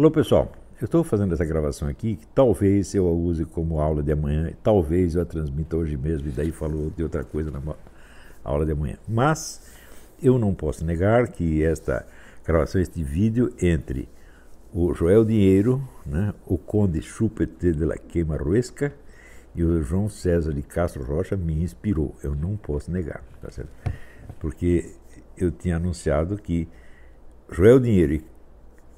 Alô pessoal, eu estou fazendo essa gravação aqui, que talvez eu a use como aula de amanhã, talvez eu a transmita hoje mesmo, e daí falou de outra coisa na aula de amanhã. Mas eu não posso negar que esta gravação, este vídeo entre o Joel Dinheiro, né, o Conde Chupete de la Queimaruesca e o João César de Castro Rocha me inspirou. Eu não posso negar, tá certo? Porque eu tinha anunciado que Joel Dinheiro e,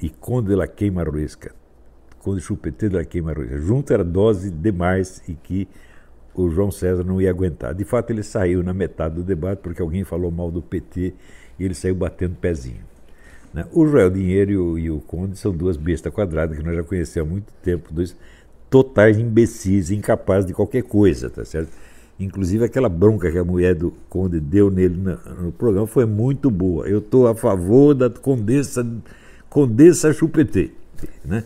e Conde de la Queimaruesca, Conde Chupete de la Queimaruesca, junto era dose demais e que o João César não ia aguentar. De fato, ele saiu na metade do debate porque alguém falou mal do PT e ele saiu batendo pezinho. Né? O Joel Dinheiro e o, Conde são duas bestas quadradas que nós já conhecemos há muito tempo, dois totais imbecis, incapazes de qualquer coisa, tá certo? Inclusive aquela bronca que a mulher do Conde deu nele no programa foi muito boa. Eu estou a favor da Condessa, Condessa Chupetê, né?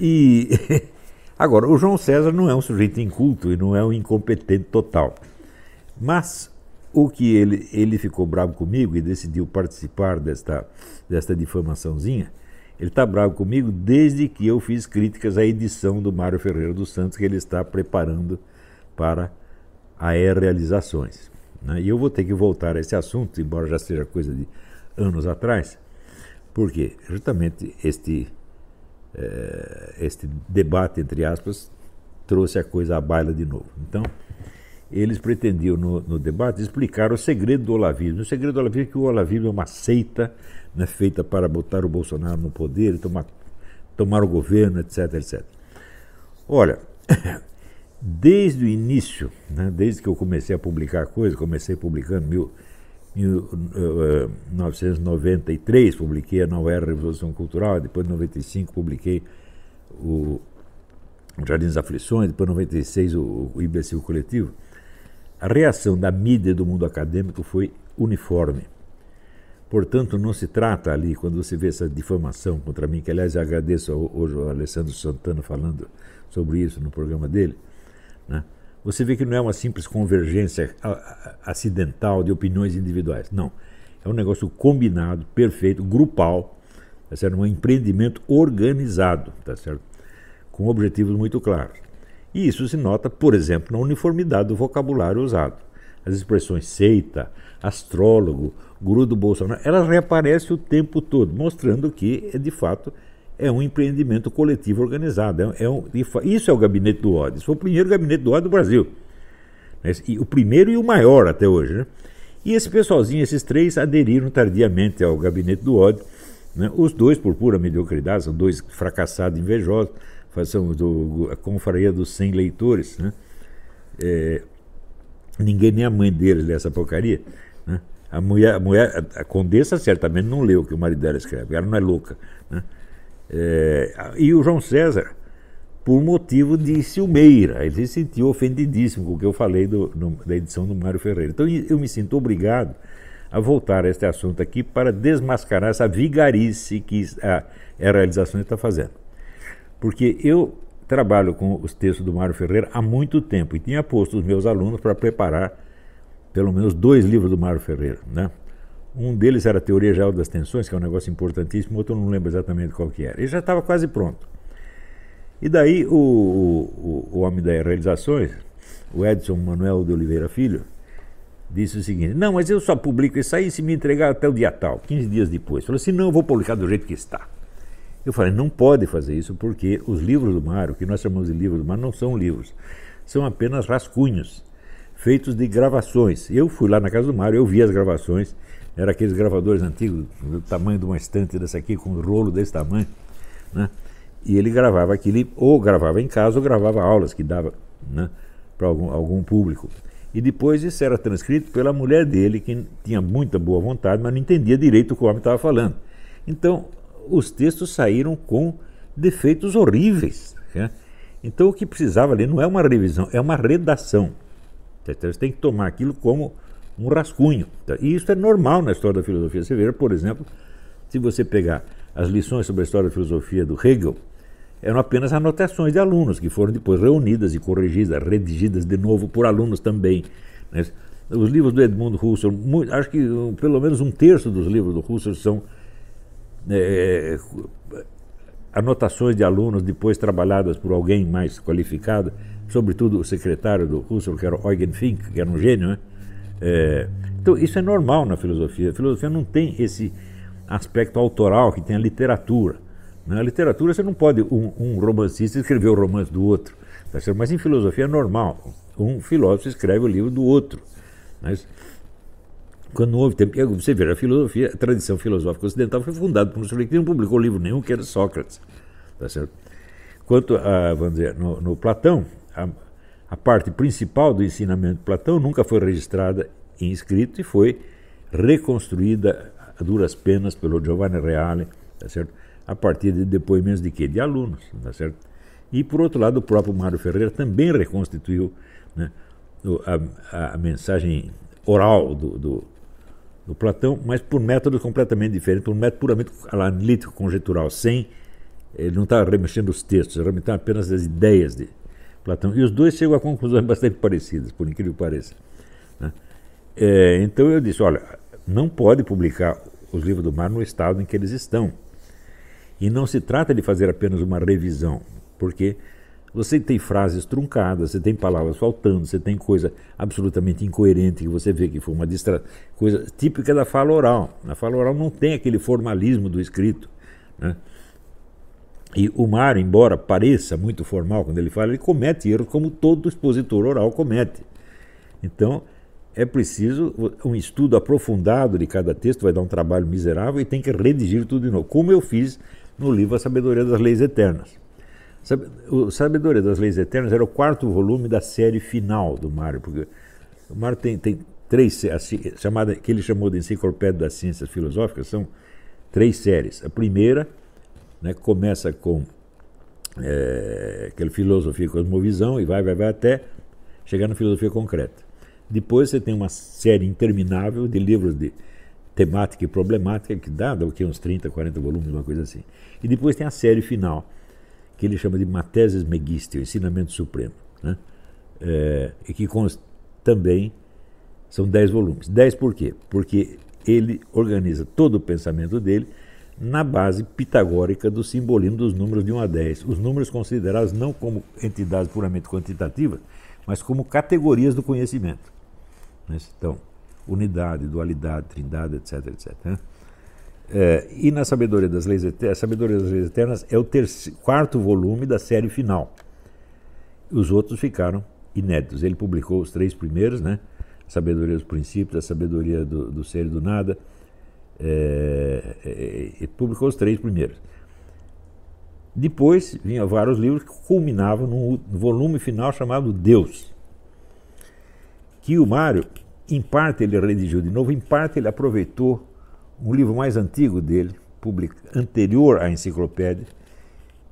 E agora, o João César não é um sujeito inculto e não é um incompetente total. Mas o que ele, ele ficou bravo comigo e decidiu participar desta, desta difamaçãozinha, ele está bravo comigo desde que eu fiz críticas à edição do Mário Ferreira dos Santos que ele está preparando para a E-Realizações. Né? E eu vou ter que voltar a esse assunto, embora já seja coisa de anos atrás, porque justamente este, eh, este debate, entre aspas, trouxe a coisa à baila de novo. Então, eles pretendiam no, no, debate explicar o segredo do olavismo. O segredo do olavismo é que o olavismo é uma seita né, feita para botar o Bolsonaro no poder tomar, tomar o governo, etc, etc. Olha, desde o início, né, desde que eu comecei a publicar coisas, comecei publicando mil, 1993, eh, publiquei a Nova Era Revolução Cultural, depois em 95 publiquei o Jardim das Aflições, depois em 96 o, o Coletivo a reação da mídia do mundo acadêmico foi uniforme. Portanto, não se trata ali, quando você vê essa difamação contra mim, que aliás eu agradeço hoje ao Alessandro Santana falando sobre isso no programa dele, né? Você vê que não é uma simples convergência acidental de opiniões individuais. Não. É um negócio combinado, perfeito, grupal, tá certo? um empreendimento organizado, tá certo? com objetivos muito claros. E isso se nota, por exemplo, na uniformidade do vocabulário usado. As expressões seita, astrólogo, guru do Bolsonaro, elas reaparecem o tempo todo, mostrando que, de fato, é um empreendimento coletivo organizado. É, um, isso é o gabinete do ódio. Isso foi o primeiro gabinete do ódio do Brasil. O primeiro e o maior até hoje. Né? E esse pessoalzinho, esses três, aderiram tardiamente ao gabinete do ódio. Né? Os dois, por pura mediocridade, são dois fracassados invejosos são do, a confraria dos 100 leitores, né? É, ninguém, nem a mãe deles lê essa porcaria. Né? A mulher, a mulher, a condessa certamente não leu o que o marido dela escreve, ela não é louca. Né? É, e o João César, por motivo de ciumeira, ele se sentiu ofendidíssimo com o que eu falei do, no, da edição do Mário Ferreira. Então eu me sinto obrigado a voltar a este assunto aqui para desmascarar essa vigarice que a, a realização está fazendo. Porque eu trabalho com os textos do Mário Ferreira há muito tempo e tinha posto os meus alunos para preparar pelo menos dois livros do Mário Ferreira. Né? Um deles era a Teoria Geral das Tensões, que é um negócio importantíssimo, outro eu não lembro exatamente qual que era. Ele já estava quase pronto. E daí o, o, o homem das realizações, o Edson Manuel de Oliveira Filho, disse o seguinte: Não, mas eu só publico isso aí se me entregar até o dia tal, 15 dias depois. Falou assim: Não, eu vou publicar do jeito que está. Eu falei, não pode fazer isso porque os livros do Mário, que nós chamamos de livros do Mário, não são livros, são apenas rascunhos feitos de gravações. Eu fui lá na casa do Mário, eu vi as gravações, eram aqueles gravadores antigos, do tamanho de uma estante dessa aqui, com um rolo desse tamanho, né? E ele gravava aquilo, ou gravava em casa, ou gravava aulas que dava né, para algum, algum público. E depois isso era transcrito pela mulher dele, que tinha muita boa vontade, mas não entendia direito o que o homem estava falando. Então, os textos saíram com defeitos horríveis. Né? Então o que precisava ali não é uma revisão, é uma redação. Você tem que tomar aquilo como um rascunho. Tá? E isso é normal na história da filosofia. Você vê, por exemplo, se você pegar as lições sobre a história da filosofia do Hegel, eram apenas anotações de alunos que foram depois reunidas e corrigidas, redigidas de novo por alunos também. Né? Os livros do Edmund Husserl, acho que pelo menos um terço dos livros do Husserl são é, anotações de alunos depois trabalhadas por alguém mais qualificado, sobretudo o secretário do Husserl, que era Eugen Fink, que era um gênio. Né? É, então, isso é normal na filosofia. A filosofia não tem esse aspecto autoral que tem a literatura. Na literatura, você não pode um, um romancista escrever o romance do outro. Tá Mas em filosofia é normal. Um filósofo escreve o livro do outro. Mas quando não houve tempo, você vê, a filosofia, a tradição filosófica ocidental foi fundada por um sujeito que não publicou livro nenhum, que era Sócrates. Tá certo? Quanto a, vamos dizer, no, no Platão, a, a, parte principal do ensinamento de Platão nunca foi registrada em escrito e foi reconstruída a duras penas pelo Giovanni Reale, tá certo? a partir de depoimentos de quê? De alunos, tá certo? E, por outro lado, o próprio Mário Ferreira também reconstituiu né, a, a, mensagem oral do, do, do, Platão, mas por método completamente diferente, por um método puramente analítico, conjectural, sem. Ele não estava remexendo os textos, ele remetendo apenas as ideias de Platão. E os dois chegam a conclusões bastante parecidas, por incrível que pareça. Né? É, então eu disse: olha, não pode publicar os livros do mar no estado em que eles estão. E não se trata de fazer apenas uma revisão, porque você tem frases truncadas, você tem palavras faltando, você tem coisa absolutamente incoerente que você vê que foi uma distra... coisa típica da fala oral. Na fala oral não tem aquele formalismo do escrito. Né? E o Mar, embora pareça muito formal quando ele fala, ele comete erros como todo expositor oral comete. Então, é preciso um estudo aprofundado de cada texto, vai dar um trabalho miserável e tem que redigir tudo de novo, como eu fiz no livro A Sabedoria das Leis Eternas. O Sabedoria das Leis Eternas era o quarto volume da série final do Mário, porque o Mário tem, tem três, chamada, que ele chamou de Enciclopédia das Ciências Filosóficas, são três séries. A primeira né, começa com é, aquele filosofia cosmovisão e vai, vai, vai até chegar na filosofia concreta. Depois você tem uma série interminável de livros de temática e problemática, que dá, dá uns 30, 40 volumes, uma coisa assim. E depois tem a série final, que ele chama de Mateses Megiste, o Ensinamento Supremo, né? É, e que consta também são 10 volumes. 10 por quê? Porque ele organiza todo o pensamento dele na base pitagórica do simbolismo dos números de 1 a 10. Os números considerados não como entidades puramente quantitativas, mas como categorias do conhecimento. Né? Então, unidade, dualidade, trindade, etc, etc. Né? É, e na Sabedoria das Leis Eternas, Sabedoria das Leis Eternas é o terceiro, quarto volume da série final. Os outros ficaram inéditos. Ele publicou os três primeiros, né? Sabedoria dos Princípios, a Sabedoria do, do Ser e do Nada. É, é, é publicou os três primeiros. Depois vinham vários livros que culminavam num volume final chamado Deus. Que o Mário em parte ele redigiu de novo, em parte ele aproveitou um livro mais antigo dele, public, anterior à enciclopédia,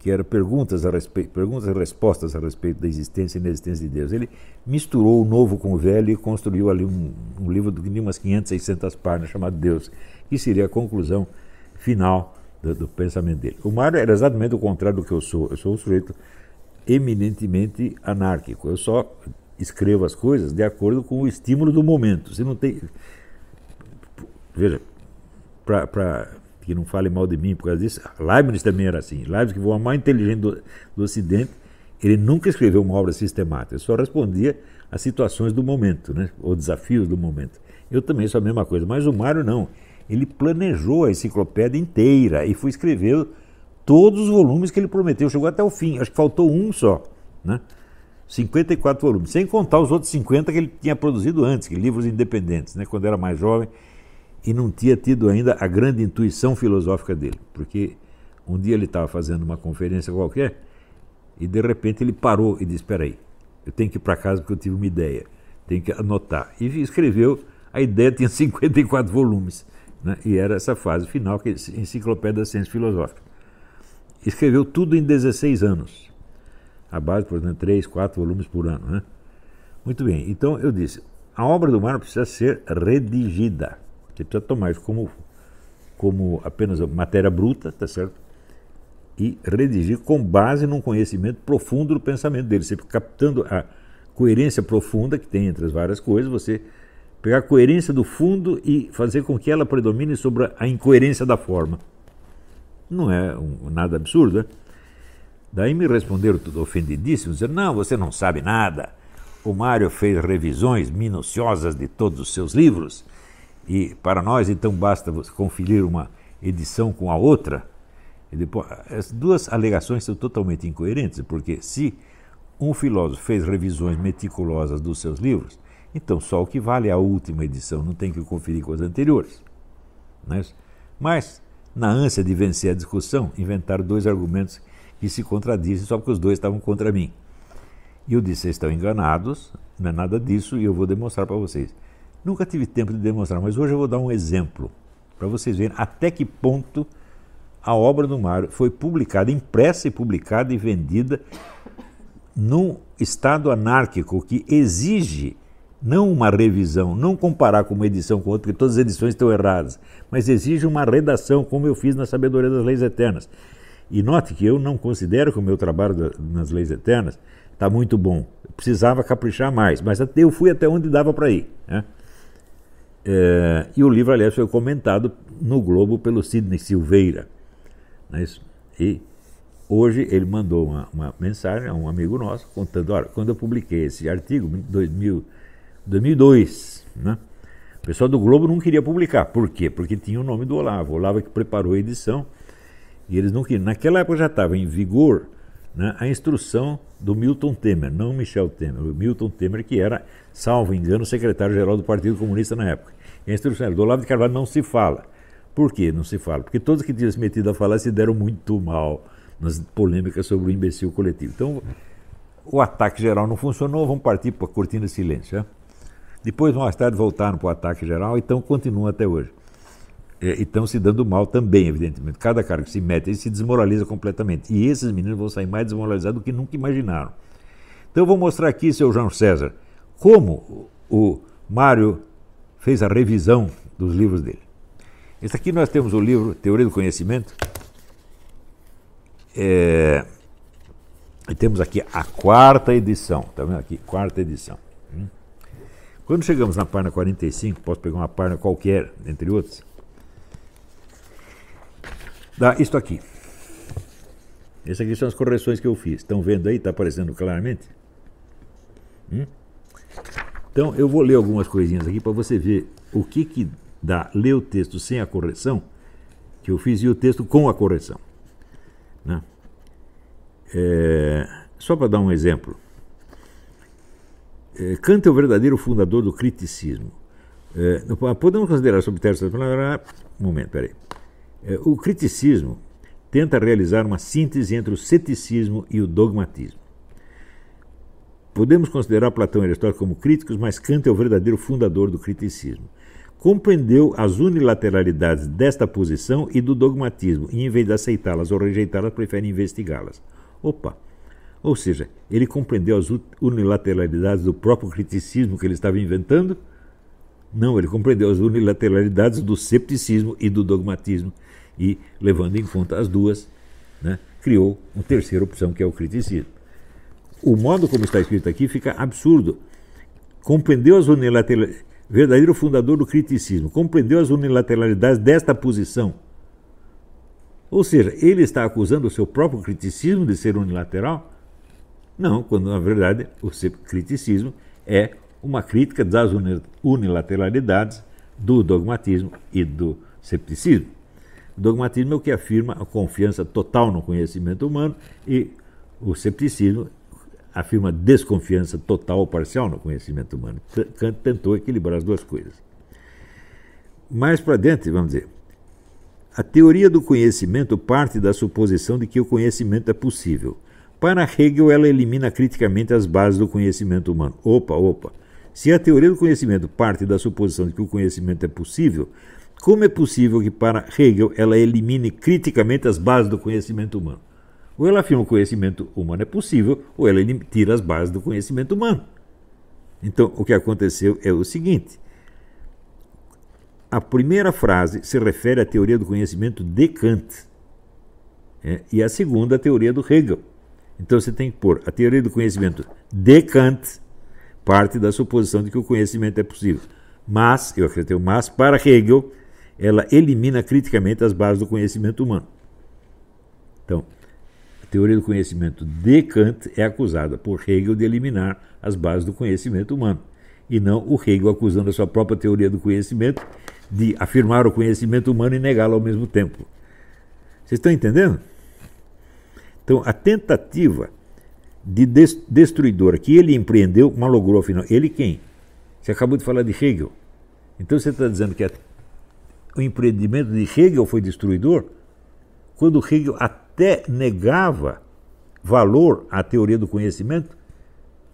que era perguntas, a respeito, perguntas e respostas a respeito da existência e inexistência de Deus. Ele misturou o novo com o velho e construiu ali um, um livro de umas 500, 600 páginas chamado Deus, que seria a conclusão final do, do pensamento dele. O Mário era exatamente o contrário do que eu sou. Eu sou um sujeito eminentemente anárquico. Eu só escrevo as coisas de acordo com o estímulo do momento. Você não tem. Veja, para que não fale mal de mim por causa disso, Leibniz também era assim. Leibniz, que foi o mais inteligente do, do Ocidente, ele nunca escreveu uma obra sistemática, só respondia às situações do momento, né? ou desafios do momento. Eu também sou a mesma coisa, mas o Mário não. Ele planejou a enciclopédia inteira e foi escrever todos os volumes que ele prometeu. Chegou até o fim, acho que faltou um só. Né? 54 volumes, sem contar os outros 50 que ele tinha produzido antes, livros independentes, né, quando era mais jovem e não tinha tido ainda a grande intuição filosófica dele, porque um dia ele estava fazendo uma conferência qualquer e de repente ele parou e disse: Espera aí, eu tenho que ir para casa porque eu tive uma ideia, tenho que anotar. E escreveu, a ideia tinha 54 volumes, né, e era essa fase final, que é Enciclopédia da Ciência Filosófica. Escreveu tudo em 16 anos a base, por exemplo, três, quatro volumes por ano. Né? Muito bem, então eu disse, a obra do Mário precisa ser redigida. Você precisa tomar isso como, como apenas matéria bruta, tá certo? E redigir com base num conhecimento profundo do pensamento dele. Você captando a coerência profunda que tem entre as várias coisas, você pegar a coerência do fundo e fazer com que ela predomine sobre a incoerência da forma. Não é um, nada absurdo, né? Daí me responderam tudo ofendidíssimo, dizendo, não, você não sabe nada. O Mário fez revisões minuciosas de todos os seus livros e para nós então basta conferir uma edição com a outra. Depois, as duas alegações são totalmente incoerentes, porque se um filósofo fez revisões meticulosas dos seus livros, então só o que vale é a última edição, não tem que conferir com as anteriores. É Mas, na ânsia de vencer a discussão, inventaram dois argumentos que se contradizem só porque os dois estavam contra mim. E eu disse: vocês estão enganados, não é nada disso e eu vou demonstrar para vocês. Nunca tive tempo de demonstrar, mas hoje eu vou dar um exemplo para vocês verem até que ponto a obra do Mário foi publicada, impressa e publicada e vendida num estado anárquico que exige não uma revisão, não comparar com uma edição com outra, porque todas as edições estão erradas, mas exige uma redação, como eu fiz na Sabedoria das Leis Eternas. E note que eu não considero que o meu trabalho nas Leis Eternas está muito bom. Eu precisava caprichar mais, mas eu fui até onde dava para ir. Né? É, e o livro, aliás, foi comentado no Globo pelo Sidney Silveira. Né? E hoje ele mandou uma, uma, mensagem a um amigo nosso contando: olha, quando eu publiquei esse artigo em 2000, 2002, né? o pessoal do Globo não queria publicar. Por quê? Porque tinha o nome do Olavo. O Olavo é que preparou a edição e eles não queriam. Naquela época já estava em vigor né, a instrução do Milton Temer, não Michel Temer, o Milton Temer, que era, salvo engano, secretário-geral do Partido Comunista na época. E a instrução era, do Olavo de Carvalho não se fala. Por que não se fala? Porque todos que tinham se metido a falar se deram muito mal nas polêmicas sobre o imbecil coletivo. Então, o ataque geral não funcionou, vamos partir para a cortina de silêncio. Né? Depois, mais tarde, voltaram para o ataque geral, então continua até hoje e estão se dando mal também, evidentemente. Cada cara que se mete, ele se desmoraliza completamente. E esses meninos vão sair mais desmoralizados do que nunca imaginaram. Então eu vou mostrar aqui, seu João César, como o Mário fez a revisão dos livros dele. Esse aqui nós temos o livro Teoria do Conhecimento. É, e temos aqui a quarta edição. Está vendo aqui? Quarta edição. Hum? Quando chegamos na página 45, posso pegar uma página qualquer, entre outros, dá isto aqui. Essas aqui são as correções que eu fiz. Estão vendo aí? Está aparecendo claramente? Hum? Então eu vou ler algumas coisinhas aqui para você ver o que, que dá ler o texto sem a correção que eu fiz e o texto com a correção. Né? É, só para dar um exemplo. É, Kant é o verdadeiro fundador do criticismo. É, podemos considerar sobre. Um momento, peraí. É, o criticismo tenta realizar uma síntese entre o ceticismo e o dogmatismo. Podemos considerar Platão e Aristóteles como críticos, mas Kant é o verdadeiro fundador do criticismo. Compreendeu as unilateralidades desta posição e do dogmatismo, e em vez de aceitá-las ou rejeitá-las, prefere investigá-las. Opa! Ou seja, ele compreendeu as unilateralidades do próprio criticismo que ele estava inventando? Não, ele compreendeu as unilateralidades do cepticismo e do dogmatismo e, levando em conta as duas, né, criou uma terceira opção, que é o criticismo. O modo como está escrito aqui fica absurdo. Compreendeu as unilateralidades, verdadeiro fundador do criticismo, compreendeu as unilateralidades desta posição. Ou seja, ele está acusando o seu próprio criticismo de ser unilateral? Não, quando na verdade o seu criticismo é uma crítica das unilateralidades do dogmatismo e do cepticismo. O dogmatismo é o que afirma a confiança total no conhecimento humano e o cepticismo afirma desconfiança total ou parcial no conhecimento humano. Kant tentou equilibrar as duas coisas. Mais para dentro, vamos dizer, a teoria do conhecimento parte da suposição de que o conhecimento é possível. Para Hegel, ela elimina criticamente as bases do conhecimento humano. Opa, opa. Se a teoria do conhecimento parte da suposição de que o conhecimento é possível, como é possível que para Hegel ela elimine criticamente as bases do conhecimento humano? Ou ela afirma que o conhecimento humano é possível, ou ela tira as bases do conhecimento humano. Então, o que aconteceu é o seguinte: a primeira frase se refere à teoria do conhecimento de Kant, é, e a segunda, a teoria do Hegel. Então, você tem que pôr a teoria do conhecimento de Kant, parte da suposição de que o conhecimento é possível. Mas, eu acredito, mas, para Hegel, ela elimina criticamente as bases do conhecimento humano. Então, a teoria do conhecimento de Kant é acusada por Hegel de eliminar as bases do conhecimento humano, e não o Hegel acusando a sua própria teoria do conhecimento de afirmar o conhecimento humano e negá-lo ao mesmo tempo. Vocês estão entendendo? Então, a tentativa de destruidora que ele empreendeu malogrou afinal. Ele quem? Você acabou de falar de Hegel. Então você está dizendo que a, o empreendimento de Hegel foi destruidor? Quando Hegel até negava valor à teoria do conhecimento,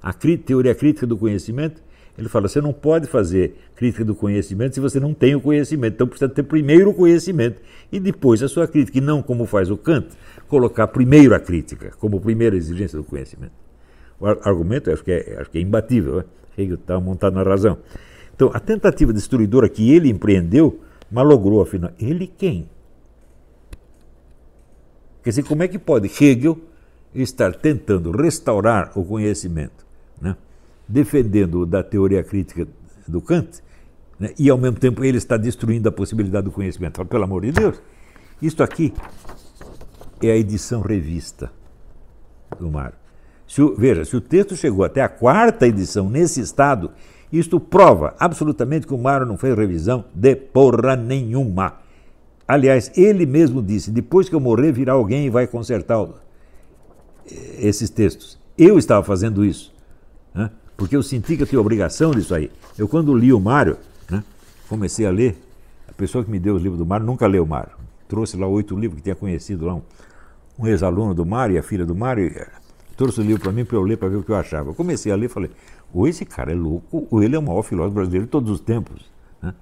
a teoria crítica do conhecimento, ele fala: você não pode fazer crítica do conhecimento se você não tem o conhecimento. Então precisa ter primeiro o conhecimento e depois a sua crítica. E não como faz o Kant, colocar primeiro a crítica, como primeira exigência do conhecimento. O argumento acho que é, acho que é imbatível. Né? Hegel está montado na razão. Então a tentativa destruidora que ele empreendeu malogrou, afinal. Ele quem? Quer dizer, como é que pode Hegel estar tentando restaurar o conhecimento? Né? defendendo da teoria crítica do Kant, né, e ao mesmo tempo ele está destruindo a possibilidade do conhecimento. Pelo amor de Deus, isto aqui é a edição revista do Mário. Veja, se o texto chegou até a quarta edição nesse estado, isto prova absolutamente que o Mário não fez revisão de porra nenhuma. Aliás, ele mesmo disse: depois que eu morrer, virá alguém e vai consertar esses textos. Eu estava fazendo isso. Né? porque eu senti que eu tinha obrigação disso aí. Eu, quando li o Mário, né, comecei a ler, a pessoa que me deu os livros do Mário nunca leu o Mário. Trouxe lá oito livros que tinha conhecido lá, um, um ex-aluno do Mário e a filha do Mário, e, trouxe o livro para mim para eu ler, para ver o que eu achava. Eu comecei a ler e falei, ou esse cara é louco, ou ele é o maior filósofo brasileiro de todos os tempos. Né?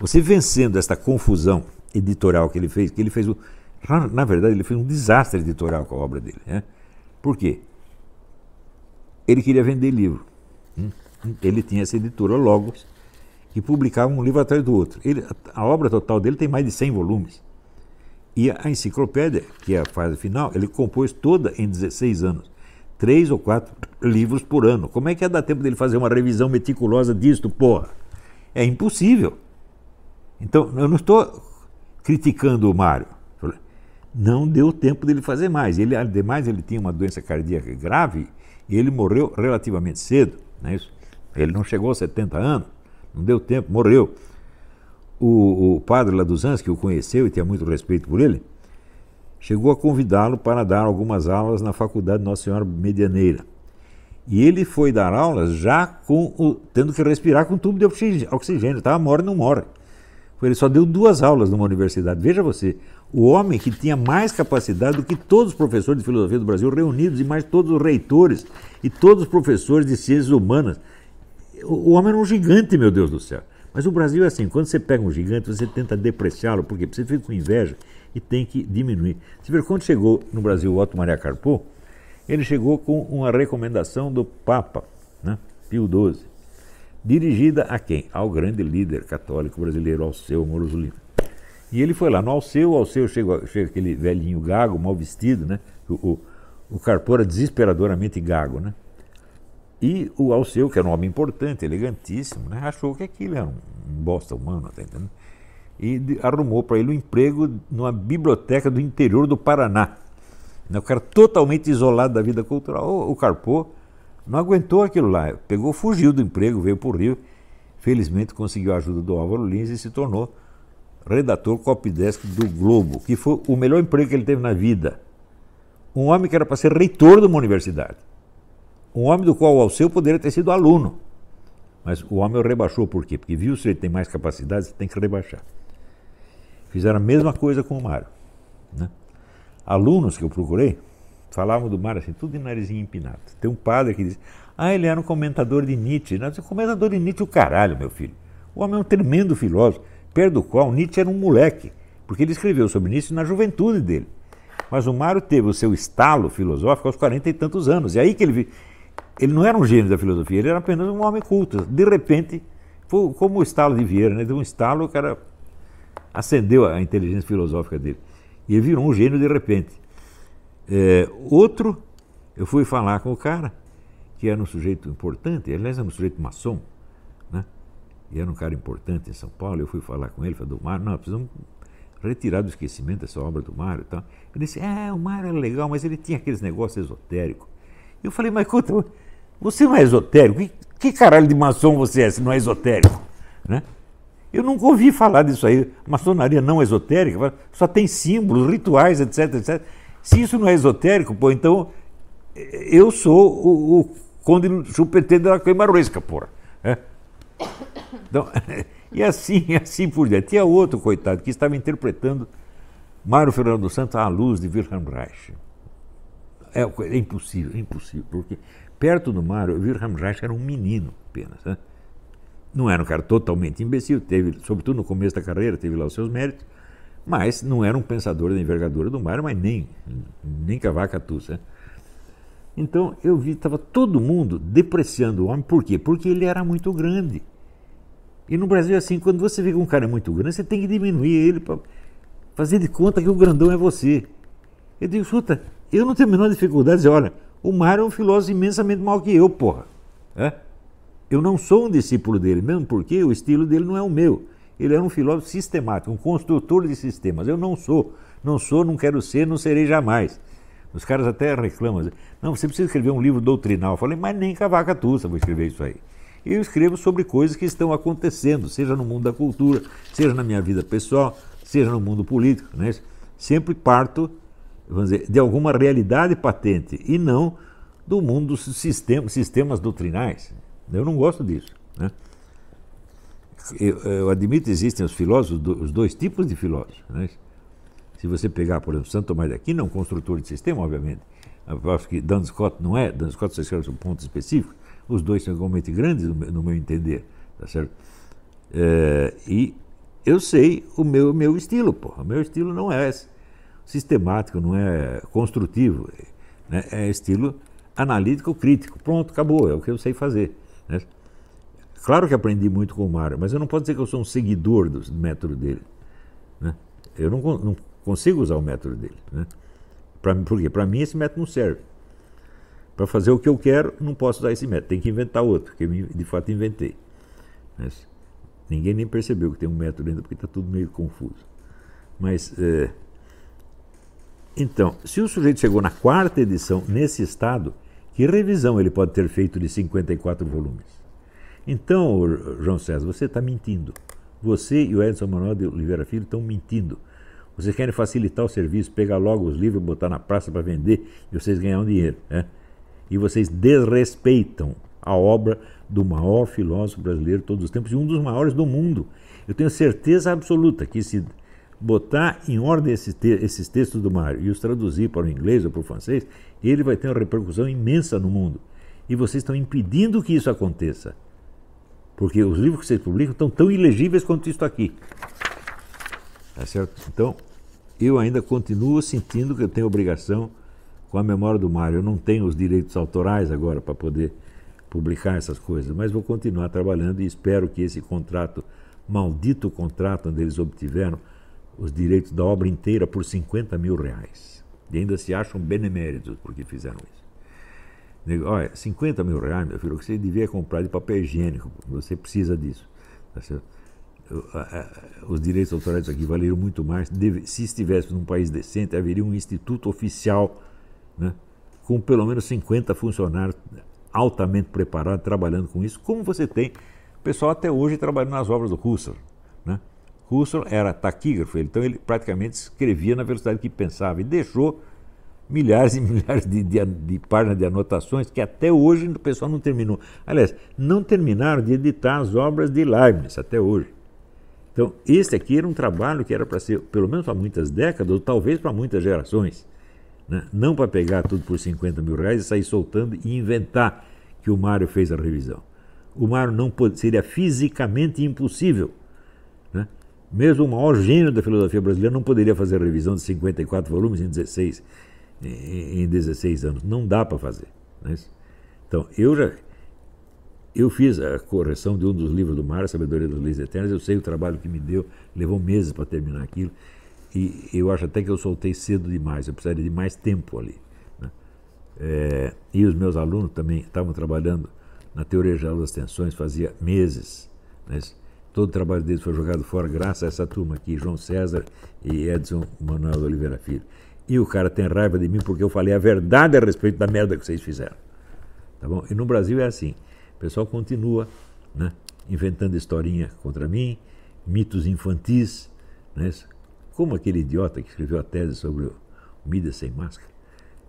Você vencendo esta confusão editorial que ele fez, que ele fez o. Na verdade, ele fez um desastre editorial com a obra dele. Né? Por quê? ele queria vender livro. Hum? Ele tinha essa editora Logos, que publicava um livro atrás do outro. Ele, a obra total dele tem mais de 100 volumes. E a enciclopédia, que é a fase final, ele compôs toda em 16 anos. Três ou quatro livros por ano. Como é que ia dar tempo dele fazer uma revisão meticulosa disto, porra? É impossível. Então, eu não estou criticando o Mário. Não deu tempo dele fazer mais. Ele, ademais, ele tinha uma doença cardíaca grave e ele morreu relativamente cedo, não é isso? Ele não chegou aos 70 anos, não deu tempo, morreu. O, o padre Anjos, que o conheceu e tinha muito respeito por ele, chegou a convidá-lo para dar algumas aulas na faculdade Nossa Senhora Medianeira. E ele foi dar aulas já com o, tendo que respirar com tubo de oxigênio, estava morre não morre. Ele só deu duas aulas numa universidade. Veja você, o homem que tinha mais capacidade do que todos os professores de filosofia do Brasil reunidos e mais todos os reitores e todos os professores de ciências humanas. O homem era um gigante, meu Deus do céu. Mas o Brasil é assim, quando você pega um gigante, você tenta depreciá-lo, porque você fica com inveja e tem que diminuir. Você vê, quando chegou no Brasil o Otto Maria Carpo, ele chegou com uma recomendação do Papa, né, Pio XII, dirigida a quem? Ao grande líder católico brasileiro, Amoroso Lima. E ele foi lá no Alceu, Alceu chega, chega aquele velhinho gago, mal vestido, né? O, o, o Carpora desesperadoramente gago, né? E o Alceu, que era um homem importante, elegantíssimo, né? achou que aquilo era um, bosta humano, tá entendendo? E arrumou para ele um emprego numa biblioteca do interior do Paraná. Né? O cara totalmente isolado da vida cultural. O, o Carpô não aguentou aquilo lá, pegou, fugiu do emprego, veio para o Rio. Felizmente conseguiu a ajuda do Álvaro Lins e se tornou redator copydesk do Globo, que foi o melhor emprego que ele teve na vida. Um homem que era para ser reitor de uma universidade. Um homem do qual o Alceu poderia ter sido aluno. Mas o homem o rebaixou por quê? Porque viu se ele tem mais capacidade, você tem que rebaixar. Fizeram a mesma coisa com o Mário. Né? Alunos que eu procurei falavam do Mário assim, tudo de narizinho empinado. Tem um padre que diz, ah, ele era um comentador de Nietzsche. Não, comentador de Nietzsche o caralho, meu filho. O homem é um tremendo filósofo perto do qual Nietzsche era um moleque, porque ele escreveu sobre Nietzsche na juventude dele. Mas o Mário teve o seu estalo filosófico aos 40 e tantos anos. E aí que ele ele não era um gênio da filosofia, ele era apenas um homem culto. De repente, foi como o estalo de Vieira, né? Deu um estalo, o cara acendeu a inteligência filosófica dele. E ele virou um gênio de repente. É, outro, eu fui falar com o cara, que era um sujeito importante, aliás, era um sujeito maçom, e era um cara importante em São Paulo, eu fui falar com ele, falei, Mário, não, precisamos retirado do esquecimento essa obra do Mário e tal. Eu disse, é, o Mário era legal, mas ele tinha aqueles negócios esotéricos. Eu falei, mas conta, você não é esotérico? Que, que caralho de maçom você é se não é esotérico? Né? Eu nunca ouvi falar disso aí. Maçonaria não esotérica, só tem símbolos, rituais, etc, etc. Se isso não é esotérico, pô, então eu sou o, o conde chupetê da queimaroesca, porra. É? Então, e assim, assim por diante. Tinha outro, coitado, que estava interpretando Mário Fernando dos Santos à luz de Wilhelm Reich. É, é impossível, é impossível, porque perto do Mário, Wilhelm Reich era um menino apenas. Né? Não era um cara totalmente imbecil, teve, sobretudo no começo da carreira, teve lá os seus méritos, mas não era um pensador da envergadura do Mário, mas nem, nem cavaca tussa. Né? Então eu vi, estava todo mundo depreciando o homem, por quê? Porque ele era muito grande. E no Brasil, assim, quando você vê que um cara é muito grande, você tem que diminuir ele para fazer de conta que o grandão é você. Eu digo, escuta, eu não tenho a menor dificuldade de dizer, olha, o Mário é um filósofo imensamente maior que eu, porra. É? Eu não sou um discípulo dele, mesmo porque o estilo dele não é o meu. Ele é um filósofo sistemático, um construtor de sistemas. Eu não sou. Não sou, não quero ser, não serei jamais. Os caras até reclamam. Não, você precisa escrever um livro doutrinal. Eu falei, mas nem cavaca tussa vou escrever isso aí. Eu escrevo sobre coisas que estão acontecendo, seja no mundo da cultura, seja na minha vida pessoal, seja no mundo político. Né? Sempre parto vamos dizer, de alguma realidade patente e não do mundo dos sistemas, sistemas doutrinais. Eu não gosto disso. Né? Eu, eu, admito que existem os filósofos, os dois tipos de filósofos. Né? Se você pegar, por exemplo, Santo Tomás de Aquino, é um construtor de sistema, obviamente. Eu acho que Dan Scott não é, Dan Scott só escreve sobre pontos específicos. Os dois são igualmente grandes, no meu entender. Tá certo? É, e eu sei o meu, meu estilo, porra. O meu estilo não é sistemático, não é construtivo. Né? É estilo analítico crítico. Pronto, acabou, é o que eu sei fazer. Né? Claro que aprendi muito com o Mário, mas eu não posso dizer que eu sou um seguidor do método dele. Né? Eu não, não, consigo usar o método dele. Né? Pra, por quê? Para mim esse método não serve. Para fazer o que eu quero, não posso usar esse método. Tem que inventar outro, que eu de fato inventei. Mas ninguém nem percebeu que tem um método ainda, porque está tudo meio confuso. Mas é, então, se o sujeito chegou na quarta edição nesse estado, que revisão ele pode ter feito de 54 volumes? Então, João César, você está mentindo. Você e o Edson Manuel de Oliveira Filho estão mentindo. Vocês querem facilitar o serviço, pegar logo os livros, botar na praça para vender e vocês ganham dinheiro. Né? E vocês desrespeitam a obra do maior filósofo brasileiro de todos os tempos e um dos maiores do mundo. Eu tenho certeza absoluta que se botar em ordem esses, te esses textos do Mário e os traduzir para o inglês ou para o francês, ele vai ter uma repercussão imensa no mundo. E vocês estão impedindo que isso aconteça. Porque os livros que vocês publicam estão tão ilegíveis quanto isso aqui. Tá certo? Então, eu ainda continuo sentindo que eu tenho obrigação com a memória do Mário. Eu não tenho os direitos autorais agora para poder publicar essas coisas, mas vou continuar trabalhando e espero que esse contrato, maldito contrato onde eles obtiveram os direitos da obra inteira por 50 mil reais. E ainda se acham beneméritos porque fizeram isso. Digo, olha, 50 mil reais, meu filho, que você devia comprar de papel higiênico, você precisa disso. Tá os direitos autorais aqui valeram muito mais. Se estivéssemos num país decente, haveria um instituto oficial né, com pelo menos 50 funcionários altamente preparados trabalhando com isso, como você tem pessoal até hoje trabalhando nas obras do Husserl. Husserl era taquígrafo, então ele praticamente escrevia na velocidade que pensava e deixou milhares e milhares de, de, de, páginas de anotações que até hoje o pessoal não terminou. Aliás, não terminaram de editar as obras de Leibniz até hoje. Então, esse aqui era um trabalho que era para ser, pelo menos para muitas décadas, ou talvez para muitas gerações. Né? Não para pegar tudo por 50 mil reais e sair soltando e inventar que o Mário fez a revisão. O Mário não pode, seria fisicamente impossível. Mesmo o maior gênio da filosofia brasileira não poderia fazer a revisão de 54 volumes em 16, em 16 anos. Não dá para fazer. Né? Então, eu já eu fiz a correção de um dos livros do Mário, Sabedoria das Leis Eternas. Eu sei o trabalho que me deu, levou meses para terminar aquilo. E eu acho até que eu soltei cedo demais, eu precisaria de mais tempo ali. Né? É, e os meus alunos também estavam trabalhando na teoria geral das tensões fazia meses. Né? Todo o trabalho deles foi jogado fora graças a essa turma aqui, João César e Edson Manuel Oliveira Filho. E o cara tem raiva de mim porque eu falei a verdade a respeito da merda que vocês fizeram. Tá bom? E no Brasil é assim. O pessoal continua né, inventando historinha contra mim, mitos infantis, né, como aquele idiota que escreveu a tese sobre o Midas sem máscara.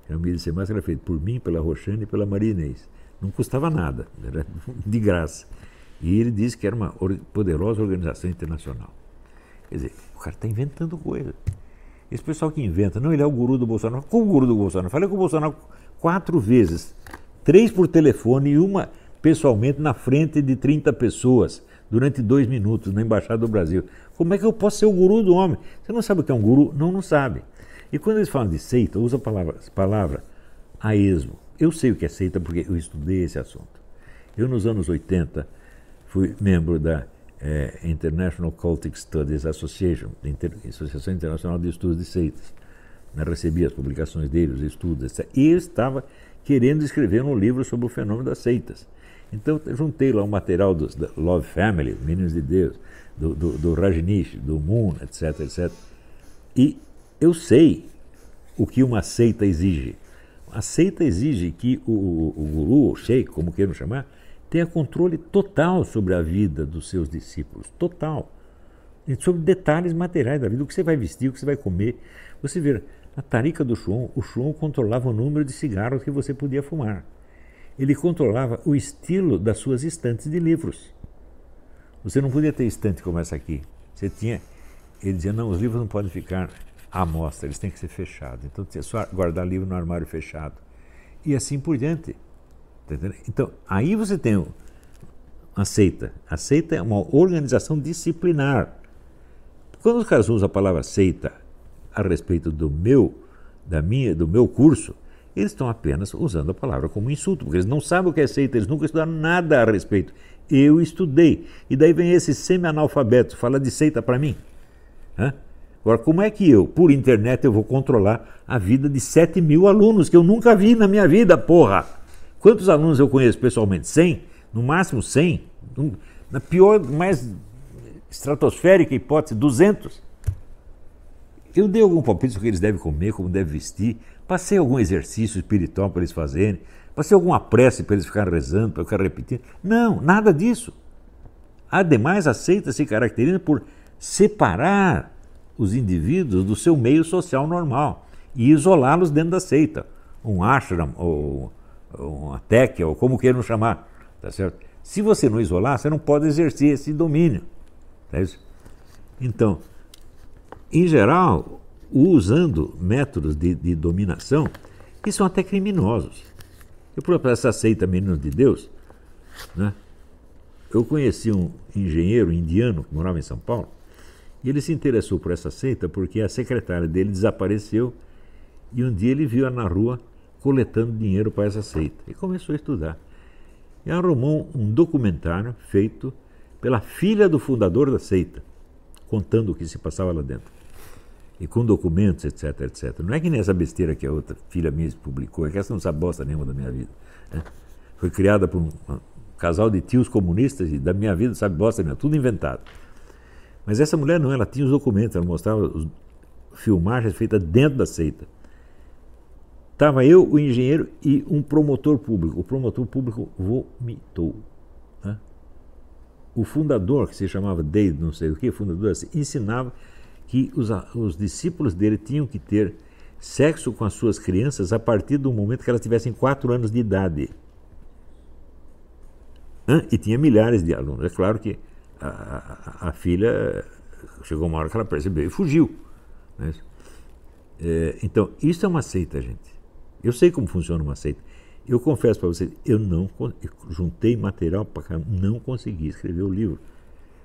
O Midas sem máscara era feito por mim, pela Roxane e pela Maria Inês. Não custava nada, era de graça. E ele disse que era uma poderosa organização internacional. Quer dizer, o cara está inventando coisa. Esse pessoal que inventa, não, ele é o guru do Bolsonaro. Como o guru do Bolsonaro? Falei com o Bolsonaro quatro vezes, três por telefone e uma pessoalmente na frente de 30 pessoas durante dois minutos na Embaixada do Brasil. Como é que eu posso ser o guru do homem? Você não sabe o que é um guru? Não, não sabe. E quando eles falam de seita, usa a palavra, palavra a esmo. Eu sei o que é seita porque eu estudei esse assunto. Eu, nos anos 80, fui membro da é, International Cultic Studies Association, Inter Associação Internacional de Estudos de Seitas. Eu né, recebi as publicações dele, os estudos. E eu estava querendo escrever um livro sobre o fenômeno das seitas. Então, juntei lá o um material dos Love Family, Meninos de Deus, do, do, do Rajneesh, do Moon, etc, etc. E eu sei o que uma seita exige. A seita exige que o, o, o guru, o sheik, como queiram chamar, tenha controle total sobre a vida dos seus discípulos. Total. E sobre detalhes materiais da vida, o que você vai vestir, o que você vai comer. Você vê, na tarica do Shuon, o Shuon controlava o número de cigarros que você podia fumar. Ele controlava o estilo das suas estantes de livros. Você não podia ter estante como essa aqui. Você tinha. Ele dizia: não, os livros não podem ficar à mostra, eles têm que ser fechados. Então, você só guardar livro no armário fechado. E assim por diante. Então, aí você tem a seita. A seita é uma organização disciplinar. Quando os caras usam a palavra seita a respeito do meu, da minha, do meu curso, eles estão apenas usando a palavra como insulto, porque eles não sabem o que é seita, eles nunca estudaram nada a respeito. Eu estudei. E daí vem esse semi-analfabeto, fala de seita para mim. Hã? Agora, como é que eu, por internet, eu vou controlar a vida de 7 mil alunos que eu nunca vi na minha vida, porra? Quantos alunos eu conheço pessoalmente? 100? No máximo 100? Na pior, mais estratosférica hipótese, 200? Eu dei algum palpite sobre o que eles devem comer, como devem vestir, passei algum exercício espiritual para eles fazerem, passei alguma prece para eles ficarem rezando, para ficar repetindo. Não, nada disso. Ademais, a seita se caracteriza por separar os indivíduos do seu meio social normal e isolá-los dentro da seita. Um ashram, ou uma tekia, ou como queiram chamar. Tá certo? Se você não isolar, você não pode exercer esse domínio. Tá isso? Então, em geral, usando métodos de, de dominação que são até criminosos. Eu, próprio, essa seita Meninos de Deus, né? eu conheci um engenheiro indiano que morava em São Paulo, e ele se interessou por essa seita porque a secretária dele desapareceu e um dia ele viu-a na rua coletando dinheiro para essa seita e começou a estudar. E arrumou um documentário feito pela filha do fundador da seita, contando o que se passava lá dentro. E com documentos, etc, etc. Não é que nem essa besteira que a outra filha minha publicou, é que essa não sabe bosta nenhuma da minha vida. Né? Foi criada por um, casal de tios comunistas e da minha vida sabe bosta nenhuma, tudo inventado. Mas essa mulher não, ela tinha os documentos, ela mostrava os filmagens feitas dentro da seita. Estava eu, o engenheiro e um promotor público. O promotor público vomitou. Né? O fundador, que se chamava Dave, não sei o que, fundador, assim, ensinava que os, os discípulos dele tinham que ter sexo com as suas crianças a partir do momento que elas tivessem quatro anos de idade. E tinha milhares de alunos. É claro que a, a, a, filha chegou uma hora que ela percebeu e fugiu. Né? É, então, isso é uma seita, gente. Eu sei como funciona uma seita. Eu confesso para vocês, eu não eu juntei material para não consegui escrever o livro.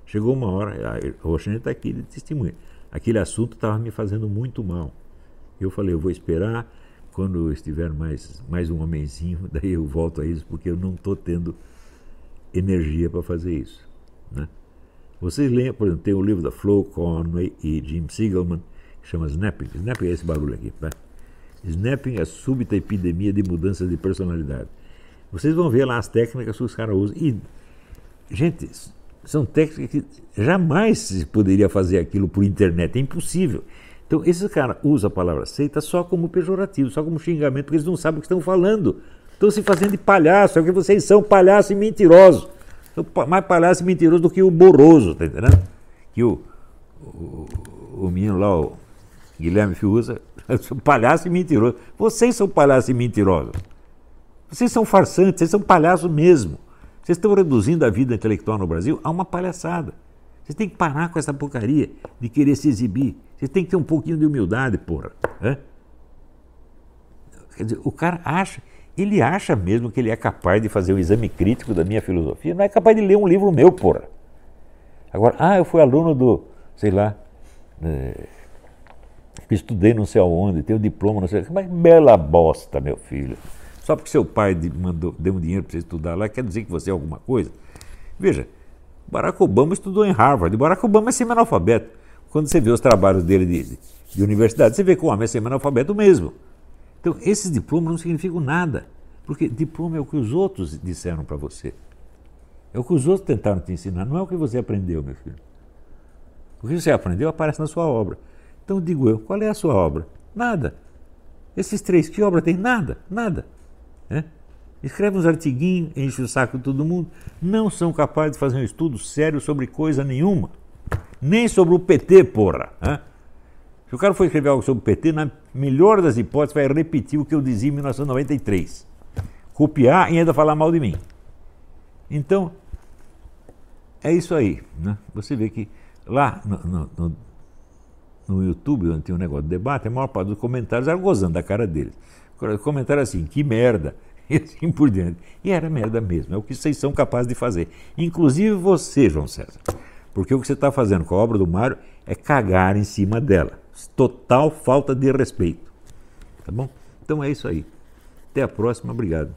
Chegou uma hora, a Roxane está aqui de testemunha. Aquele assunto estava me fazendo muito mal. Eu falei, eu vou esperar quando estiver mais, mais um homenzinho, daí eu volto a isso, porque eu não estou tendo energia para fazer isso. Né? Vocês leem, por exemplo, tem o livro da Flo Conway e Jim Siegelman, que chama Snapping. Snapping é esse barulho aqui. Tá? Snapping é súbita epidemia de mudanças de personalidade. Vocês vão ver lá as técnicas que os caras usam. E, gente, são técnicas que jamais se poderia fazer aquilo por internet, é impossível. Então, esses caras usam a palavra seita só como pejorativo, só como xingamento, porque eles não sabem o que estão falando. Estão se fazendo de palhaço, é porque vocês são palhaços e mentirosos. São mais palhaço e mentiroso do que o Boroso, tá entendendo? Que o, o, o menino lá, o Guilherme Fiuza, palhaço e mentiroso. Vocês são palhaços e mentirosos. Vocês são farsantes, vocês são palhaços mesmo. Vocês estão reduzindo a vida intelectual no Brasil a uma palhaçada. Vocês têm que parar com essa porcaria de querer se exibir. Vocês têm que ter um pouquinho de humildade, porra. É? Quer dizer, o cara acha, ele acha mesmo que ele é capaz de fazer o um exame crítico da minha filosofia, não é capaz de ler um livro meu, porra. Agora, ah, eu fui aluno do, sei lá, é, estudei não sei aonde, tenho diploma, não sei mas bela bosta, meu filho. Só porque seu pai mandou, deu um dinheiro para você estudar lá, quer dizer que você é alguma coisa? Veja, Barack Obama estudou em Harvard. Barack Obama é semi-analfabeto. Quando você vê os trabalhos dele de, de universidade, você vê que o homem é semi-analfabeto mesmo. Então, esses diplomas não significam nada. Porque diploma é o que os outros disseram para você. É o que os outros tentaram te ensinar, não é o que você aprendeu, meu filho. O que você aprendeu aparece na sua obra. Então digo eu, qual é a sua obra? Nada. Esses três, que obra tem? Nada, nada. É? Escreve uns artiguinhos, enche o saco de todo mundo. Não são capazes de fazer um estudo sério sobre coisa nenhuma. Nem sobre o PT, porra. É? Se o cara for escrever algo sobre o PT, na melhor das hipóteses, vai repetir o que eu dizia em 1993. Copiar e ainda falar mal de mim. Então, é isso aí. Né? Você vê que lá no, no, no, no YouTube, onde tem um negócio de debate, a maior parte dos comentários era gozando da cara deles. Comentário assim, que merda, e assim por diante. E era merda mesmo, é o que vocês são capazes de fazer. Inclusive você, João César. Porque o que você está fazendo com a obra do Mário é cagar em cima dela. Total falta de respeito. Tá bom? Então é isso aí. Até a próxima, obrigado.